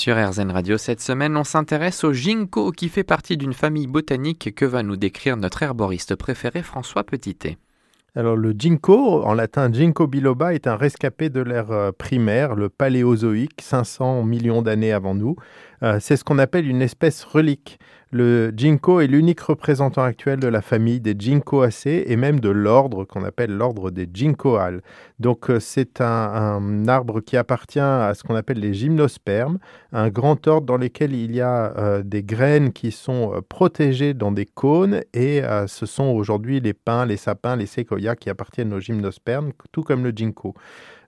Sur RZN Radio cette semaine, on s'intéresse au ginkgo qui fait partie d'une famille botanique que va nous décrire notre herboriste préféré François Petitet? Alors le ginkgo, en latin ginkgo biloba, est un rescapé de l'ère euh, primaire, le paléozoïque, 500 millions d'années avant nous. Euh, c'est ce qu'on appelle une espèce relique. Le ginkgo est l'unique représentant actuel de la famille des ginkgoacées et même de l'ordre qu'on appelle l'ordre des ginkgoales. Donc euh, c'est un, arbre qui appartient à ce qu'on appelle les gymnospermes, un grand ordre dans lequel il y a des graines qui sont protégées dans des cônes et ce sont aujourd'hui les pins, les sapins, les séquoias qui appartiennent aux gymnospermes, tout comme le ginkgo.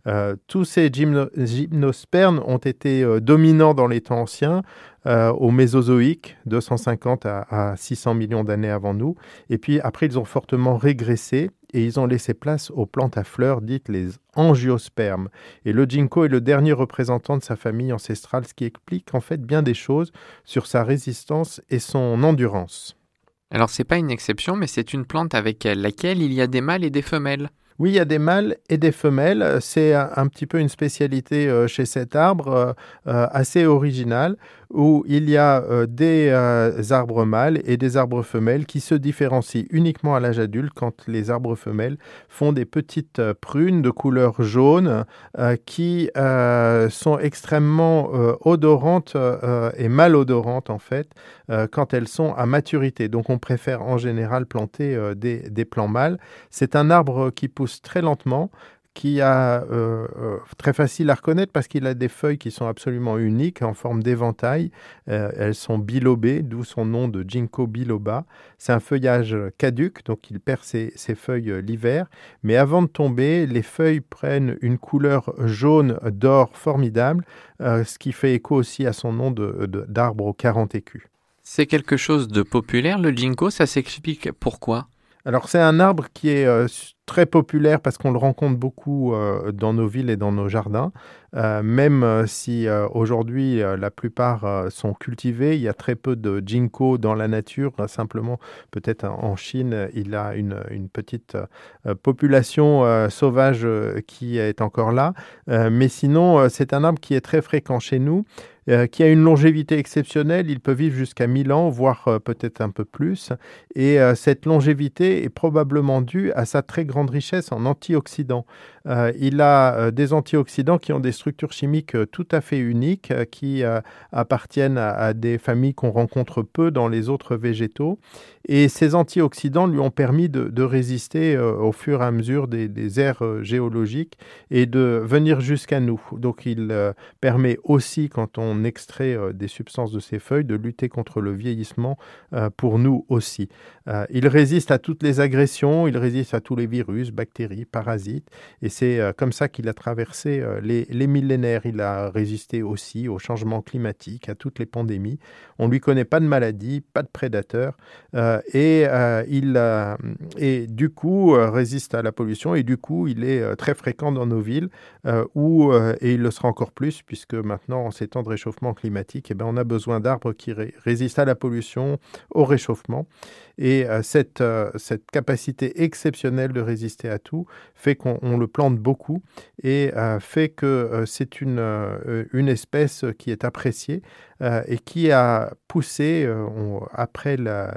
Euh, tous ces gymnospermes ont été euh, dominants dans les temps anciens, au Mésozoïque, 250 à, 600 millions d'années avant nous. Et puis après, ils ont fortement régressé et ils ont laissé place aux plantes à fleurs dites les angiospermes. Et le ginkgo est le dernier représentant de sa famille ancestrale, ce qui explique en fait bien des choses sur sa résistance et son endurance. Alors c'est pas une exception, mais c'est une plante avec laquelle il y a des mâles et des femelles. Oui, il y a des mâles et des femelles. C'est un, petit peu une spécialité euh, chez cet arbre euh, euh, assez originale où il y a des arbres mâles et des arbres femelles qui se différencient uniquement à l'âge adulte quand les arbres femelles font des petites prunes de couleur jaune qui sont extrêmement odorantes et malodorantes en fait quand elles sont à maturité. Donc on préfère en général planter des, des plants mâles. C'est un arbre qui pousse très lentement, qui a euh, euh, très facile à reconnaître parce qu'il a des feuilles qui sont absolument uniques en forme d'éventail. Euh, elles sont bilobées, d'où son nom de ginkgo biloba. C'est un feuillage caduque, donc il perd ses, feuilles l'hiver. Mais avant de tomber, les feuilles prennent une couleur jaune d'or formidable, ce qui fait écho aussi à son nom d'arbre aux 40 écus. C'est quelque chose de populaire, le ginkgo, ça s'explique pourquoi? Alors c'est un arbre qui est très populaire parce qu'on le rencontre beaucoup euh, dans nos villes et dans nos jardins. Euh, même euh, si aujourd'hui la plupart sont cultivés, il y a très peu de ginkgo dans la nature. simplement, peut-être en Chine, il a une, une petite population sauvage qui est encore là. mais sinon, c'est un arbre qui est très fréquent chez nous. qui a une longévité exceptionnelle. Il peut vivre jusqu'à 1000 ans, voire peut-être un peu plus. Et cette longévité est probablement due à sa très grande richesse en antioxydants. Euh, il a euh, des antioxydants qui ont des structures chimiques euh, tout à fait uniques, qui appartiennent à, des familles qu'on rencontre peu dans les autres végétaux. Et ces antioxydants lui ont permis de, résister au fur et à mesure des, des aires géologiques et de venir jusqu'à nous. Donc il permet aussi, quand on extrait des substances de ces feuilles, de lutter contre le vieillissement pour nous aussi. il résiste à toutes les agressions, il résiste à tous les virus, bactéries, parasites. Et c'est euh, comme ça qu'il a traversé euh, les, millénaires. Il a résisté aussi au changement climatique, à toutes les pandémies. On ne lui connaît pas de maladie, pas de prédateurs. Euh, et, il, et du coup, résiste à la pollution. Et du coup, il est très fréquent dans nos villes. où, et il le sera encore plus, puisque maintenant, en ces temps de réchauffement climatique, eh ben, on a besoin d'arbres qui résistent à la pollution, au réchauffement. Et cette, cette capacité exceptionnelle de résister à tout fait qu'on le plante beaucoup et euh, fait que euh, c'est une, euh, une espèce qui est appréciée et qui a poussé, après la,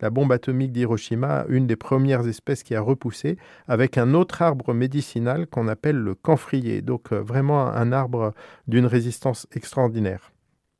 la, bombe atomique d'Hiroshima, une des premières espèces qui a repoussé avec un autre arbre médicinal qu'on appelle le camphrier. Donc vraiment un arbre d'une résistance extraordinaire.